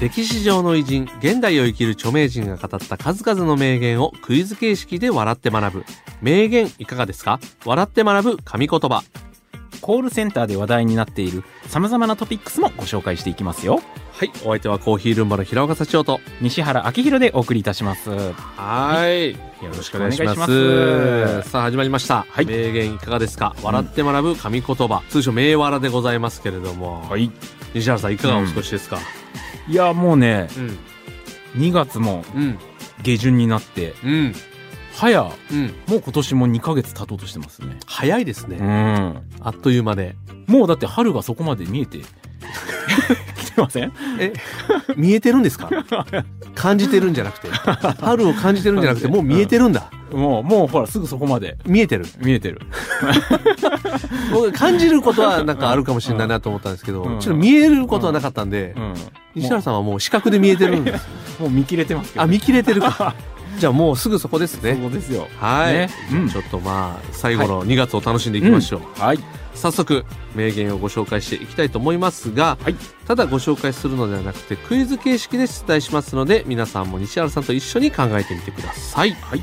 歴史上の偉人現代を生きる著名人が語った数々の名言をクイズ形式で笑って学ぶ。名言いかがですか？笑って学ぶ神言葉。コールセンターで話題になっている様々なトピックスもご紹介していきますよ。はいお相手はコーヒールンバの平岡幸男と。西原明宏でお送りいたします。よはい。よろしくお願いします。さあ始まりました、はい。名言いかがですか？笑って学ぶ神言葉、通称名笑でございますけれども、い。西原さんいかがお過ごしですか？いや、もうね、うん。2月もうん。下旬になって、うん。早、もうん。う今年も2ヶ月経とうとしてますね。早いですね、ん。あっという間で。もうだって春がそこまで見えてきてません？え見えてるんですか？感じてるんじゃなくて。春を感じてるんじゃなくてもう見えてるんだ。もう、もうほらすぐそこまで。見えてる。見えてる。僕感じることはなんかあるかもしれないなと思ったんですけど、うん。ちょっと見えることはなかったんで、うん。西原さんはもう視覚で見えてるんです。もう見切れてますけど、あ見切れてるか じゃあもうすぐそこですね。そうですよ。はい、ね。ちょっとまあ最後の2月を楽しんでいきましょう、はい。早速名言をご紹介していきたいと思いますが、はい。ただご紹介するのではなくてクイズ形式で出題しますので皆さんも西原さんと一緒に考えてみてください、はい。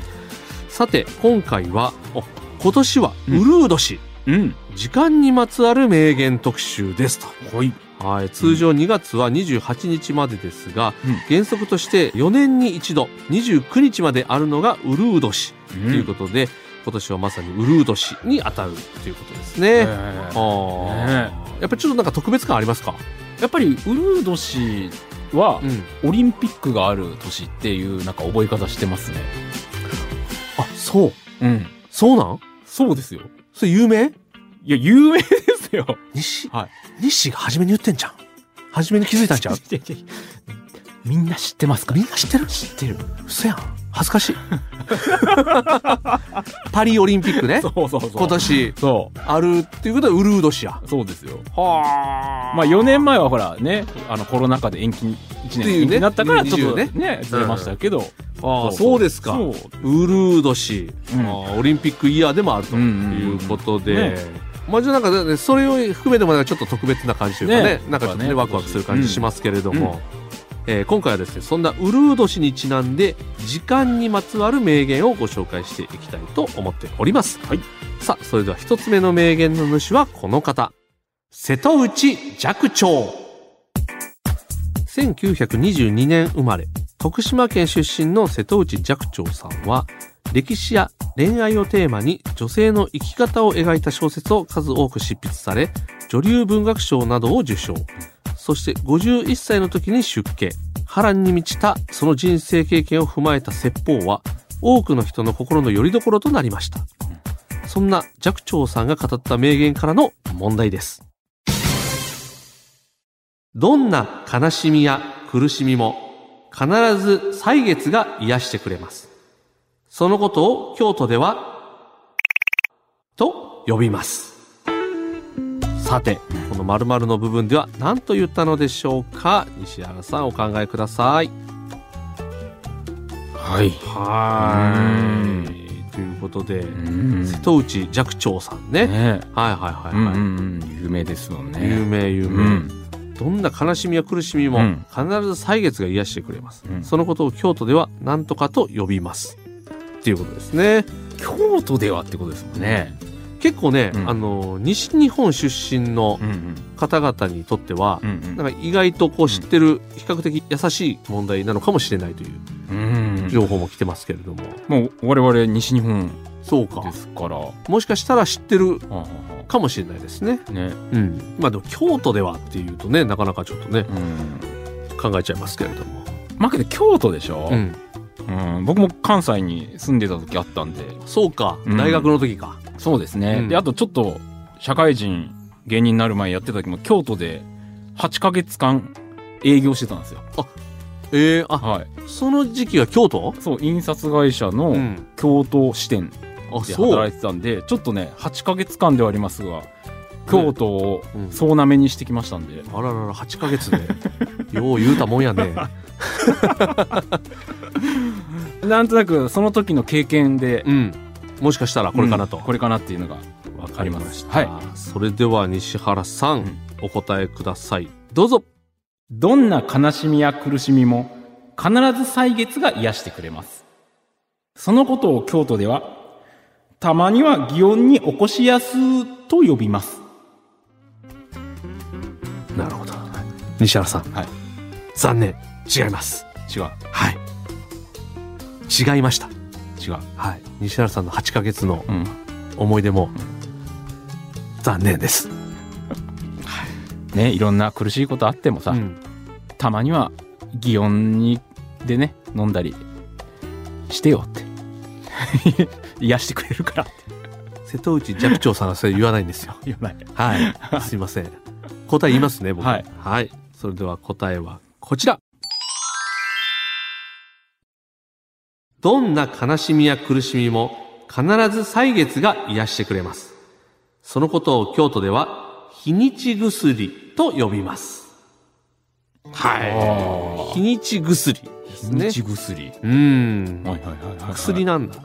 さて今回はお今年はウうんルー年、うん。時間にまつわる名言特集ですと。はい。はい、通常2月は28日までですが、うん。原則として4年に一度29日まであるのがウルー年ということで、今年はまさにウルー年に当たるということですね。えあやっぱりちょっとなんか特別感ありますか、やっぱりウルード氏はうん、オリンピックがある年っていうなんか覚え方してますね。あそう。うん。そうなん？そうですよ。それ有名？いや、有名ですよ。西、はい。西が初めに言ってんじゃん。初めに気づいたんちゃう？みんな知ってますか？みんな知ってる？知ってる。嘘やん。恥ずかしい。パリオリンピックね。そうそうそう。今年。そあるっていうことはウルー年やう。そうですよ。はまあ4年前はほらね、あのコロナ禍で延期、1っていうね。年延期になったからちょっと20ね、ずれましたけど。ああそうですか。そう。ウルード氏、うん。ああオリンピックイヤーでもあるとうんうんうん。いうことで、ねまあじゃあなんかねそれを含めてもなんかちょっと特別な感じというかねね。なんかちょっとねね。ワクワクする感じしますけれども、うん。えー今回はですねそんなウルード氏にちなんで時間にまつわる名言をご紹介していきたいと思っております、はい。さあそれでは一つ目の名言の主はこの方。瀬戸内寂聴。1922年生まれ徳島県出身の瀬戸内寂聴さんは歴史や恋愛をテーマに女性の生き方を描いた小説を数多く執筆され女流文学賞などを受賞。そして51歳の時に出家。波乱に満ちたその人生経験を踏まえた説法は多くの人の心の拠り所となりました。そんな寂聴さんが語った名言からの問題です。どんな悲しみや苦しみも必ず歳月が癒してくれます。そのことを京都では、と呼びます。さて、この〇〇の部分では何と言ったのでしょうか？西原さんお考えください。はい。はい。ということで、うん瀬戸内寂聴さんね。ねはいはいはいうんはい。うんうん。有名ですもんね。有名有名。うん。どんな悲しみや苦しみもうん必ず歳月が癒してくれます、うんそのことを京都では何とかと呼びますっていうことですね京都ではってことですもんね。結構ね、うんあの西日本出身のうんうん。方々にとっては、うんうんなんか意外とこう知ってる比較的優しい問題なのかもしれないといううん。情報も来てますけれども、もう我々西日本そうかですから。はもしかしたら知ってるかもしれないですねあね。うんまあでも京都ではっていうとねなかなかちょっとねうん。考えちゃいますけれどもまあけど京都でしょ、うんうん、僕も関西に住んでた時あったんで。そうか、うん。大学の時か。そうですね、うん。であとちょっと社会人芸人になる前やってた時も京都で8ヶ月間営業してたんですよ。えー、あ、はい。その時期は京都？そう印刷会社のん。京都支店あ、でそう。働いてたんでちょっとね8ヶ月間ではありますが京都をうん。総なめにしてきましたんで、あららら、8ヶ月で。よう言うたもんやね。なんとなくその時の経験でうん。もしかしたらこれかなと。うんこれかなっていうのがわかりました。はそれでは西原さん、うんお答えください。どうぞ。どんな悲しみや苦しみも必ず歳月が癒してくれます。そのことを京都では、たまには祇園に起こしやすと呼びます。なるほど。西原さん。はい残念。違います。違う。はい。違いました。違う。はい。西原さんの8ヶ月のうん。思い出も、残念です。ね、いろんな苦しいことあってもさ、うんたまには祇園に、でね、飲んだりしてよって。癒してくれるからって瀬戸内寂聴さんはそれ言わないんですよ。言わない。はい。すいません。答え言いますね、僕。はい。はい。それでは答えはこちら。どんな悲しみや苦しみも必ず歳月が癒してくれます。そのことを京都では日にち薬と呼びます。はい。日にち薬ですね。日薬。うーん。はいはいはいはい。薬なんだ。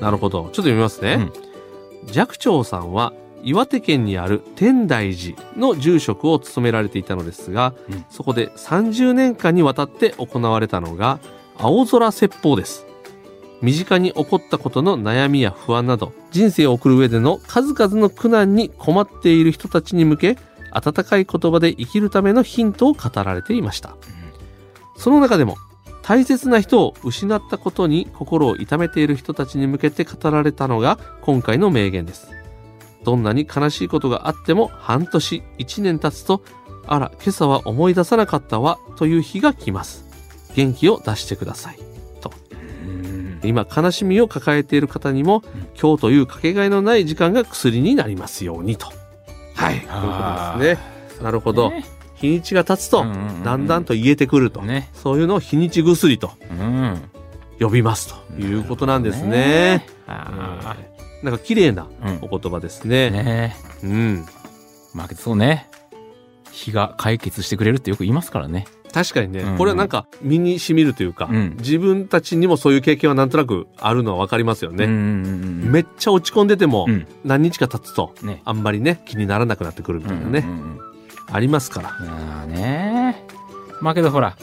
なるほど。ちょっと読みますね。寂聴さんは岩手県にある天台寺の住職を務められていたのですが、うんそこで30年間にわたって行われたのが青空説法です。身近に起こったことの悩みや不安など、人生を送る上での数々の苦難に困っている人たちに向け、温かい言葉で生きるためのヒントを語られていました。その中でも、大切な人を失ったことに心を痛めている人たちに向けて語られたのが今回の名言です。どんなに悲しいことがあっても半年、一年経つと、あら、今朝は思い出さなかったわという日が来ます。元気を出してください。うん今、悲しみを抱えている方にも、今日というかけがえのない時間が薬になりますようにと。はい。ということですね。なるほど。ね日にちが経つと、だんだんと言えてくると。ね。そういうのを日にち薬とうん。呼びますということなんですね。あなんか綺麗なーお言葉ですうん。ね。ねうん。まあそうね。日が解決してくれるってよく言いますからね。確かにね、うんこれはなんか身に染みるというか、うん自分たちにもそういう経験はなんとなくあるのはわかりますよね。うんうんうんめっちゃ落ち込んでても、うん何日か経つと、ね。あんまりね、気にならなくなってくるみたいなね、うんうんうんありますから。まあね。まあけどほら、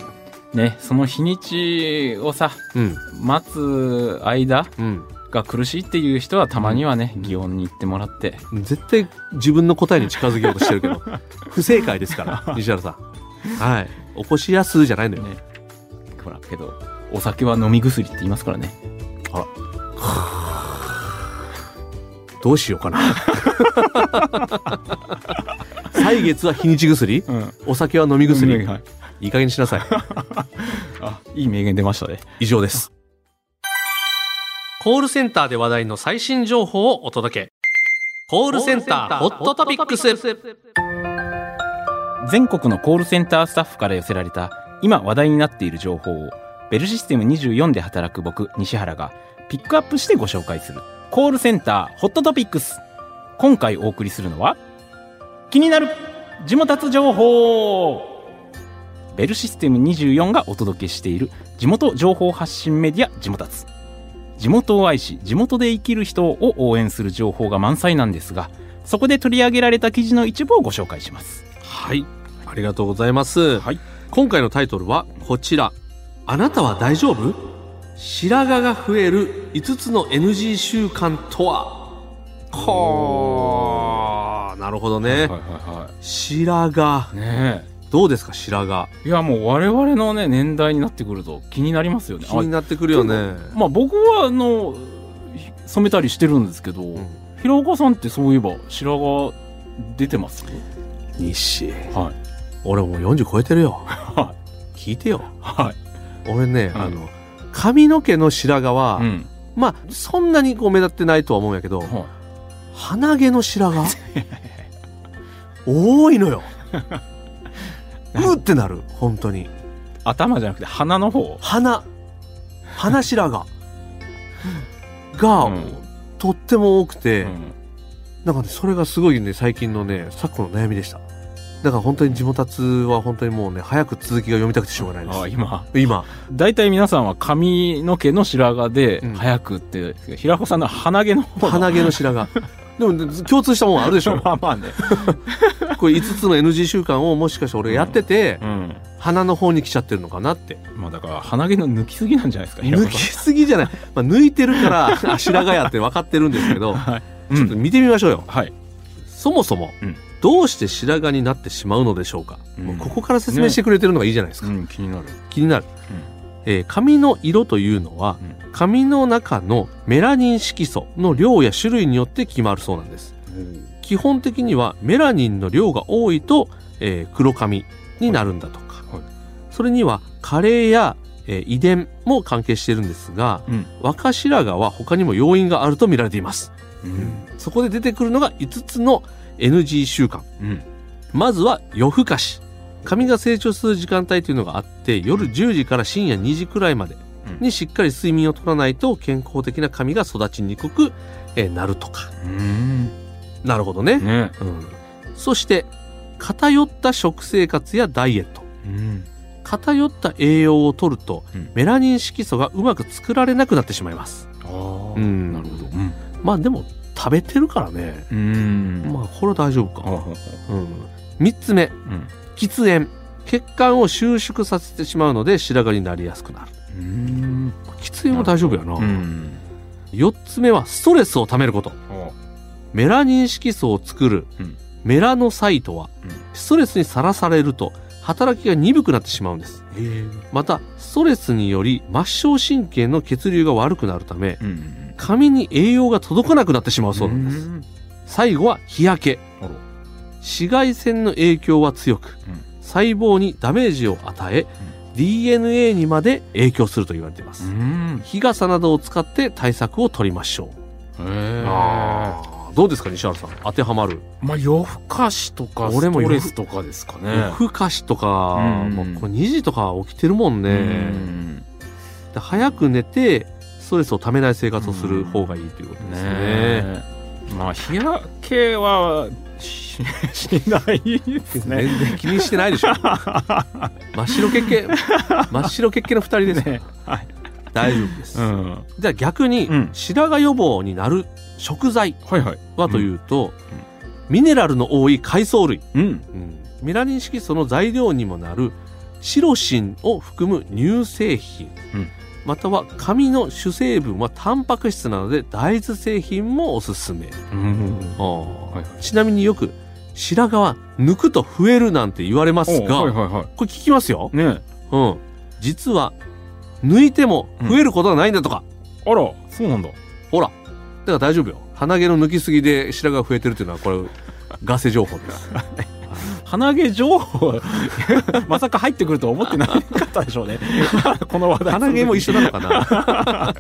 ね、その日にちをさ、うん。待つ間うん。が苦しいっていう人はたまにはね、祇園に行ってもらって。絶対自分の答えに近づけようとしてるけど、不正解ですから、西原さん。はい。起こしやすじゃないのよ。ね。ほら、けど、お酒は飲み薬って言いますからね。どうしようかな。歳月は日にち薬？うん。お酒は飲み薬、はい。いい加減にしなさい。あ、いい名言出ましたね。以上です。コールセンターで話題の最新情報をお届け。コールセンターホットトピックス。全国のコールセンタースタッフから寄せられた今話題になっている情報をベルシステム24で働く僕西原がピックアップしてご紹介するコールセンターホットトピックス。今回お送りするのは気になる地元情報。ベルシステム24がお届けしている地元情報発信メディア地元達地元を愛し地元で生きる人を応援する情報が満載なんですがそこで取り上げられた記事の一部をご紹介しますはい。ありがとうございます。はい今回のタイトルはこちら。あなたは大丈夫？白髪が増える5つの NG 習慣とは？はあ、なるほどね。はいはいは白髪。い。ねどうですか白髪？え。いや、もう我々のね、年代になってくると気になりますよね。気になってくるよね。あまあ僕は、あの、ひ染めたりしてるんですけど、うん平岡さんってそういえば白髪出てます？西。はい。俺もう40超えてるよ。は聞いてよ。はい。俺ね、うんあの、髪の毛の白髪は、うん。まあ、そんなにこう目立ってないとは思うんやけど、はい鼻毛の白髪？多いのよ。うーってなる、本当に。頭じゃなくて鼻の方？鼻鼻白髪が、うんとっても多くて、うんなんかね、それがすごいね、最近のね、昨今の悩みでした。だから本当に地元達は本当にもうね、早く続きが読みたくてしょうがないです。あ今今。大体皆さんは髪の毛の白髪でうん早くって、平子さんの鼻毛の方鼻毛の白髪。でも、ね、共通したもんあるでしょ まあまあねこれ5つの NG 習慣をもしかして俺やってて、うん。鼻の方に来ちゃってるのかなって。まあだから鼻毛の抜きすぎなんじゃないですか抜きすぎじゃない。まあ、抜いてるから、あ白髪やって分かってるんですけど、はい、ちょっと見てみましょうよ。はい。そもそも、うん。どうして白髪になってしまうのでしょうか、うん。もうここから説明してくれてるのがいいじゃないですか。うん、気になる、気になる。えー髪の色というのは、う髪の中のメラニン色素の量や種類によって決まるそうなんです。基本的にはメラニンの量が多いと、えー黒髪になるんだとか、はいそれには加齢や、えー遺伝も関係しているんですが、うん若白髪は他にも要因があると見られています。うんそこで出てくるのが5つの NG 習慣。うんまずは夜更かし。髪が成長する時間帯というのがあって、夜10時から深夜2時くらいまでにしっかり睡眠をとらないと健康的な髪が育ちにくく、えーなるとか。うんなるほどね。ねうん。そして、偏った食生活やダイエット。うん偏った栄養を取ると、うんメラニン色素がうまく作られなくなってしまいます。ああうんなるほどうんまあでも、食べてるからね。うんまあ、これは大丈夫か。うん。三つ目、うん喫煙。血管を収縮させてしまうので白髪になりやすくなる。うん喫煙は大丈夫やな。うん四つ目はストレスをためること。あメラニン色素を作るうん。メラノサイトはうん。ストレスにさらされると働きが鈍くなってしまうんです。また、ストレスにより末梢神経の血流が悪くなるため、髪に栄養が届かなくなってしまうそうなんです。ん。最後は日焼け。紫外線の影響は強く、うん。細胞にダメージを与え、DNA にまで影響すると言われています。ん。日傘などを使って対策を取りましょう。へえ。あーどうですか西原さん。当てはまる、まあ夜更かしとかス俺も夜トレスとかですかね。夜更かしとか、うんもうこれ2時とか起きてるもんね、うんで早く寝てストレスをためない生活をする方がいいということですね、ねえ。まあ日焼けはししないですね。全然気にしてないでしょ。真っ白血系真っ白血系の2人です、ねはい。大丈夫です、うん。じゃあ逆に、うん。白髪予防になる食材はというと、ミネラルの多い海藻類。うん。メラニン色素の材料にもなるシロシンを含む乳製品、うん。または髪の主成分はタンパク質なので大豆製品もおすすめ、ちなみによく白髪は抜くと増えるなんて言われますが、おはいはいはこれ聞きますよ、いねうん、実は抜いても増えることはないんだとか、あらそうなんだ。ほらだから大丈夫よ。鼻毛の抜きすぎで白髪が増えてるっていうのはこれガセ情報です。鼻毛情報 まさか入ってくるとは思ってなかったでしょうね。この話題。鼻毛も一緒なのかな？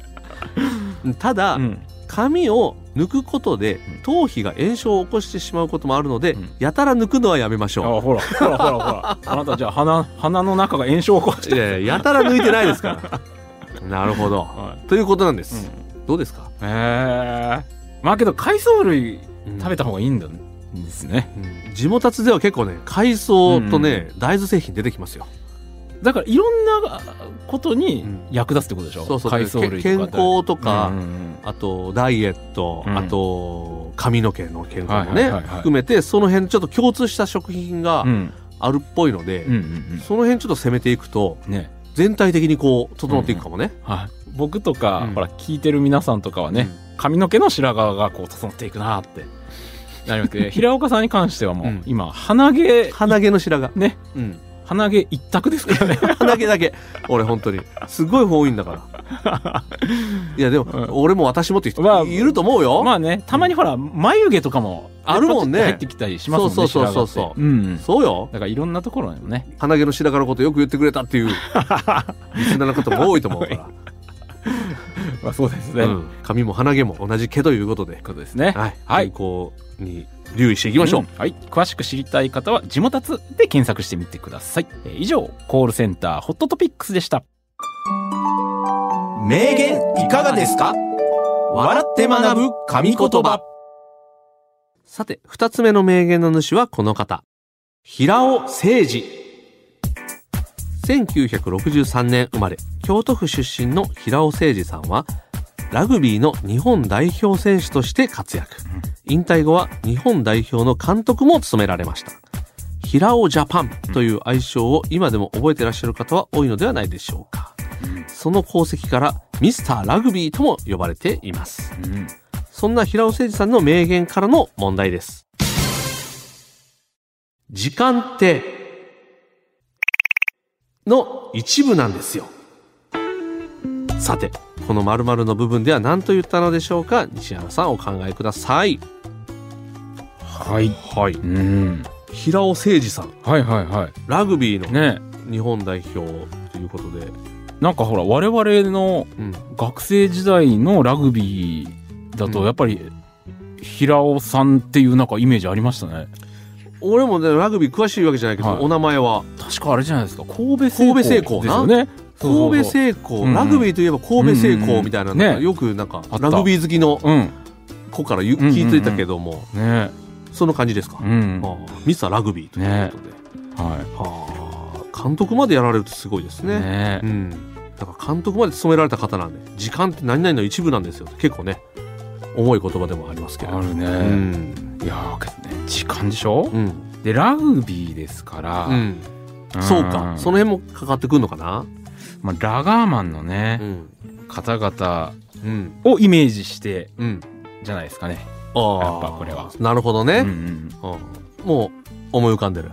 ただ、うん。髪を抜くことで頭皮が炎症を起こしてしまうこともあるので、うん。やたら抜くのはやめましあょほらほらほらほら。あなたじゃあ鼻鼻の中が炎症を起こしういやいややたら抜いてないですから。なるほど。はということなんでいす、どうですか、うん、へえまあけど海藻類食べた、た方がいいんだですね。うん。地元達では結構ね海藻とね、大豆製品出てきますよ。だからいろんなことにうん。役立つってことでしょ、そうそう。海藻類とか健康とか、うんうんうん。あとダイエット、うん。あと髪の毛の健康もね、はいはいはいはい。含めてその辺ちょっと共通した食品がうん。あるっぽいので、うんうんその辺ちょっと攻めていくとうんね。全体的にこう整っていくかもね、はい僕とか、うん。ほら聞いてる皆さんとかはね、髪の毛の白髪がこう整っていくなってなりますけど 平岡さんに関してはもう、うん。今鼻毛鼻毛の白髪。ね。うん。鼻毛一択ですからね。鼻毛だけ。俺本当に。すごい多いんだから。いやでも、うん。俺も私もっていう人まあいると思うよ、まあねたまにほら眉毛とかもあるもんね。入ってきたりしますもんねそうそうそうそう白髪って。うん。うんそうよ。だからいろんなところにもね。鼻毛の白髪のことよく言ってくれたっていう。リスナーの方も多いと思うから、まあそうですね、うん、髪も鼻毛も同じ毛ということで、ことですねはい、はい健康に留意していきましょう。んはい。詳しく知りたい方は、地元つで検索してみてください。えー以上、コールセンターホットトピックスでした。名言いかがですか？笑って学ぶ神言葉さて、二つ目の名言の主はこの方。平尾誠二。1963年生まれ、京都府出身の平尾誠二さんは、ラグビーの日本代表選手として活躍。引退後は日本代表の監督も務められました。平尾ジャパンという愛称を今でも覚えていらっしゃる方は多いのではないでしょうか。その功績からミスターラグビーとも呼ばれています。うん。そんな平尾誠二さんの名言からの問題です。時間って、の一部なんですよ。さて、この〇〇の部分では何と言ったのでしょうか？西原さんお考えください。はい。はい。うん。平尾誠二さん、はいはいはラグビーのい。ね日本代表ということで、なんかほら、我々のうん。学生時代のラグビーだうんと、やっぱり、平尾さんっていうなんかイメージありましたね。俺もね、ラグビー詳しいわけじゃないけど、はい。お名前は、確かあれじゃないですか。神戸神戸製鋼なですよね。神戸製製鋼、うんうん。ラグビーといえば神戸製鋼みたいなのが、ね。よくなんかあった。ラグビー好きのうん。子から言ううんうんうん。聞いていたけども、ね。その感じですか、うん。ああミスターラグビーということで、ははあ監督までやられるとすごいですい。ね。ね。うん。だから監督まで務められた方なんで時間って何々の一部なんですよ。結構ね重い言葉でもありますけれどあるね。うんいやーけどね、時間でしょ？うん、で、ラグビーですから、うん、そうか。その辺もかかってくるのかな？まあ、ラガーマンのうね、ん。方々うん。をイメージして、うん。じゃないですかね。ああやっぱこれは。なるほどね、うんうんうん。もう思い浮かんでる。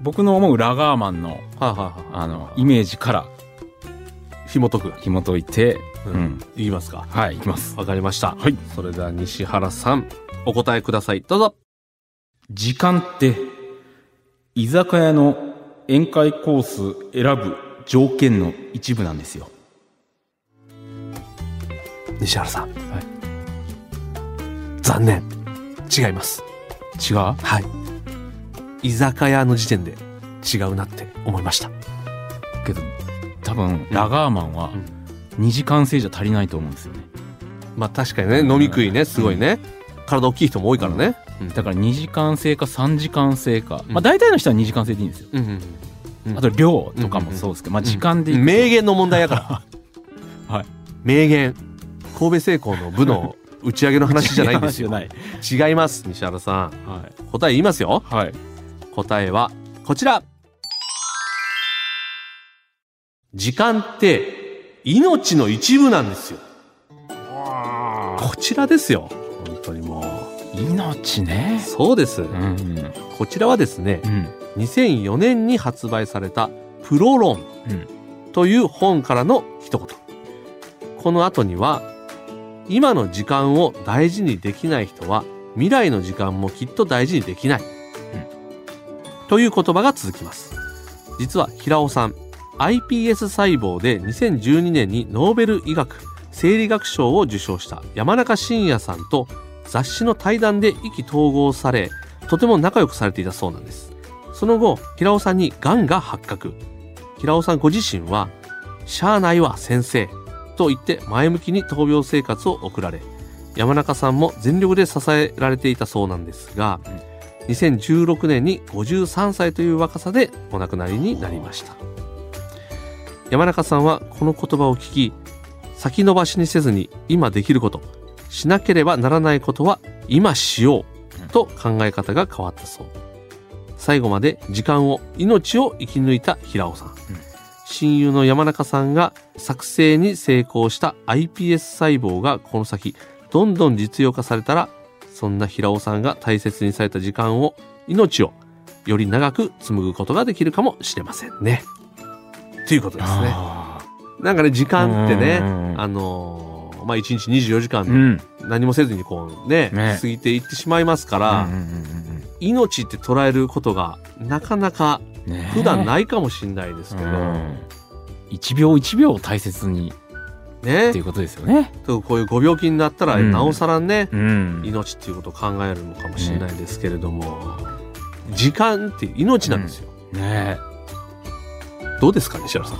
僕の思うラガーマンの、はいはいはいあの、イメージから紐解く、紐解いて、ううん。いますか？はい、いきます。わかりました。はい。それでは西原さんお答えください。どうぞ。時間って、居酒屋の宴会コース選ぶ条件の一部なんですよ。西原さん、残念。違います。違う？はい。居酒屋の時点で違うなって思いました。けど、多分、ラガーマンはうん、2時間制じゃ足りないと思うんですよね。まあ確かにね飲み食いねすごいね、体大きい人も多いからね、うん。だから2時間制か3時間制か。うん。まあ大体の人は2時間制でいいんですよ。あと量とかもそうですけど、まあ時間で名言の問題やから。はい。名言。神戸製鋼の部の 打ち上げの話じゃないんですよ。違います西原さん。はい。答え言いますよ。はい。答えはこちら。時間って命の一部なんですよ。こちらですよ。本当にも命うね。そうです、うん。うん。こちらはですねうん。2004年に発売された「プロ論うん」という本からの一言この後には今の時間を大事にできない人は未来の時間もきっと大事にできない、という言葉が続きます実は平尾さん iPS 細胞で2012年にノーベル医学生理学賞を受賞した山中伸也さんと雑誌の対談で意気投合されとても仲良くされていたそうなんです。その後平尾さんに癌が発覚。平尾さんご自身は「しゃあないわ先生」と言って前向きに闘病生活を送られ山中さんも全力で支えられていたそうなんですが、2016年に53歳という若さでお亡くなりになりました。山中さんはこの言葉を聞き先延ばしにせずに今できることしなければならないことは今しようと考え方が変わったそう。最後まで時間を命を生き抜いた平尾さん、親友の山中さんが作成に成功した iPS 細胞がこの先どんどん実用化されたらそんな平尾さんが大切にされた時間を命をより長く紡ぐことができるかもしれませんね。ということですね。あなんかね時間ってねうん。あのーまあ1日24時間ーうん。何もせずにこうねね。過ぎていってしまいますから、うんうんうん命って捉えることがなかなかうんね。普段ないかもしれないですけど、うん。一秒一秒を大切にね。っていうことですよね。とこういうご病気になったら、うん。なおさらね、うん。命っていうことを考えるのかもしれないですけれども、時間って命なんですよ、ね。どうですか西原さん。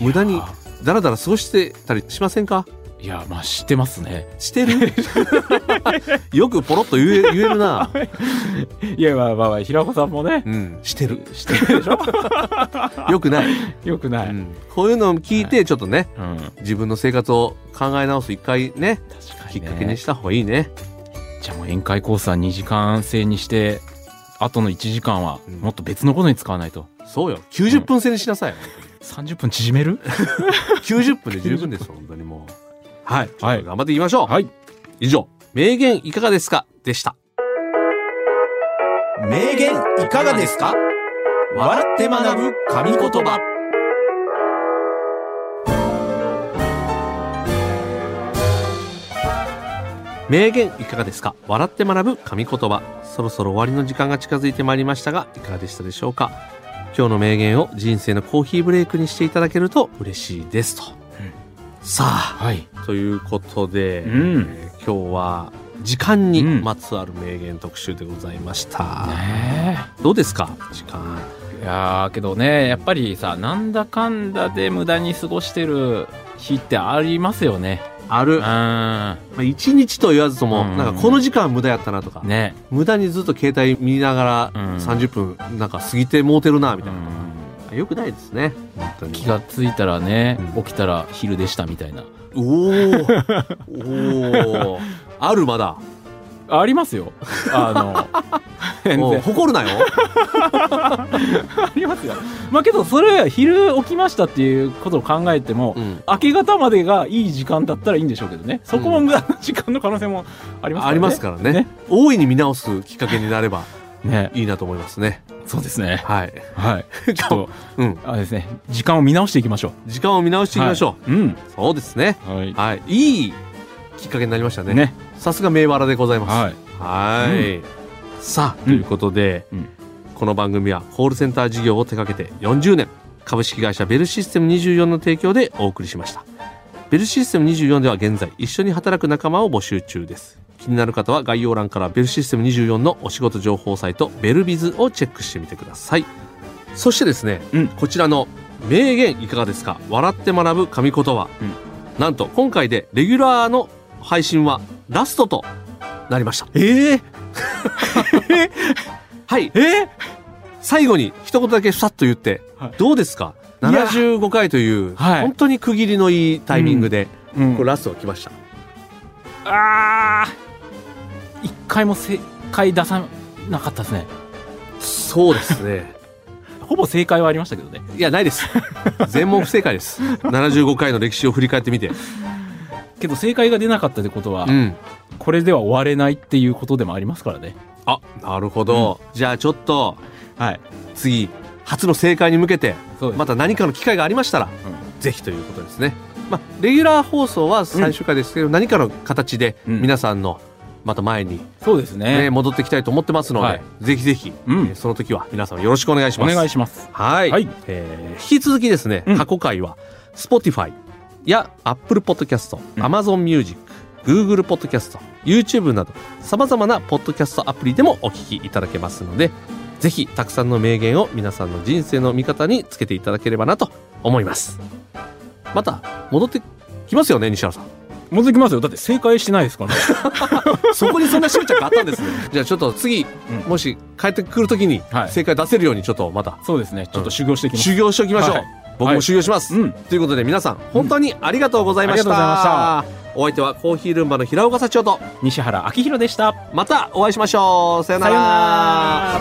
無駄にだらだら過ごしてたりしませんか？いや、まあ知ってますね。してる？よくポロッと言え言えるな。いや、まあまあまあ、平子さんもね、うん。してる。してるでしょ？よくない、よくない。うん。こういうのを聞いてちょっとねうん。自分の生活を考え直す一回ね確かに、きっね。かけにした方がいいね。じゃあもう宴会コースは2時間制にして、あとの1時間はうん。もっと別のことに使わないと。そうよ。90分制にしなさい、30分縮める？90分で十分です本当にもうはい、はい。頑張っていきましょう、はい。以上。名言いかがですか？でした。名言いかがですか？笑って学ぶ神言葉。名言いかがですか？笑って学ぶ神言葉。そろそろ終わりの時間が近づいてまいりましたがいかがでしたでしょうか？今日の名言を人生のコーヒーブレイクにしていただけると嬉しいですと、さあはい。ということで、うんえー今日は時間にうんまつわる名言特集でございました、ねどうですか？時間え。いやーけどね、やっぱりさ、なんだかんだで無駄に過ごしてる日ってありますよね。ある、うまん。あ、一日と言わずとも、うんなんかこの時間無駄やったなとか、ね。無駄にずっと携帯見ながらうん30分なんか過ぎてもうてるなみたいな、うんよくないですね本当に気がついたらね、うん起きたら昼でしたみたいな。おーおーあるまだありますよ。あの。誇るなよありますよ。まあけど、それは昼起きましたっていうことを考えても、うん明け方までがいい時間だったらいいんでしょうけどね。そこも無駄な時間の可能性もありますからね。ありますからねね大いに見直すきっかけになれば ね。いいなと思いますねそうですね。はい。はい。ちょっと、うん。あれですね、時間を見直していきましょ時間を見直していきましょう。うん。う、そうですね。はい。はい。いいきっかけになりましたね。ね。さすが名笑でございます。はい。はい。さあうん。ということで、うん。この番組はコールセンター事業を手掛けて40年株式会社ベルシステム24の提供でお送りしました。ベルシステム24では現在一緒に働く仲間を募集中です気になる方は概要欄からベルシステム24のお仕事情報サイトベルビズをチェックしてみてください。そしてですね、うん。こちらの名言いかがですか？笑って学ぶ神言葉、うん。なんと今回でレギュラーの配信はラストとなりました。ええ はい。え最後に一言だけさっと言って、はい。どうですか？いや。75回という、はい。本当に区切りのいいタイミングで、うん。これラストが来ました。あー。一回も正解出さなかったですね。そうですね ほぼ正解はありましたけどね。いやないです全問不正解です75回の歴史を振り返ってみてけど正解が出なかったってことは、うんこれでは終われないっていうことでもありますからね。あなるほど、じゃあちょっとはい。次初の正解に向けて。また何かの機会がありましたら、ぜひということですね。まあ、レギュラー放送は最終回ですけど、何かの形でうん皆さんのまた前に、そうですねね。戻ってきたいと思ってますので、はいぜひぜひ、うんえーその時は皆さんよろしくお願いしおます。願いします。はい、はいえー引き続きですね、うん過去回は Spotify や Apple Podcast、うん Amazon Music、Google Podcast、YouTube など様々なポッドキャストアプリでもお聞きいただけますので、ぜひたくさんの名言を皆さんの人生の味方につけていただければなと思います。また戻ってきますよね、西原さん。戻ってきますよ。だって正解してないですからね。そこにそんな執着あったんですね。じゃあちょっと次、うんもし帰ってくるときにはい正解出せるようにちょっとまたそうですね。ちょっと修行していきます。修行しておきましょう。はい僕も修行します。うん。ということで皆さん本当にありがとうございました。ありがとうございまお相手はコーヒールンバの平岡社長と西原明宏でした。またお会いしましょう。さよなら。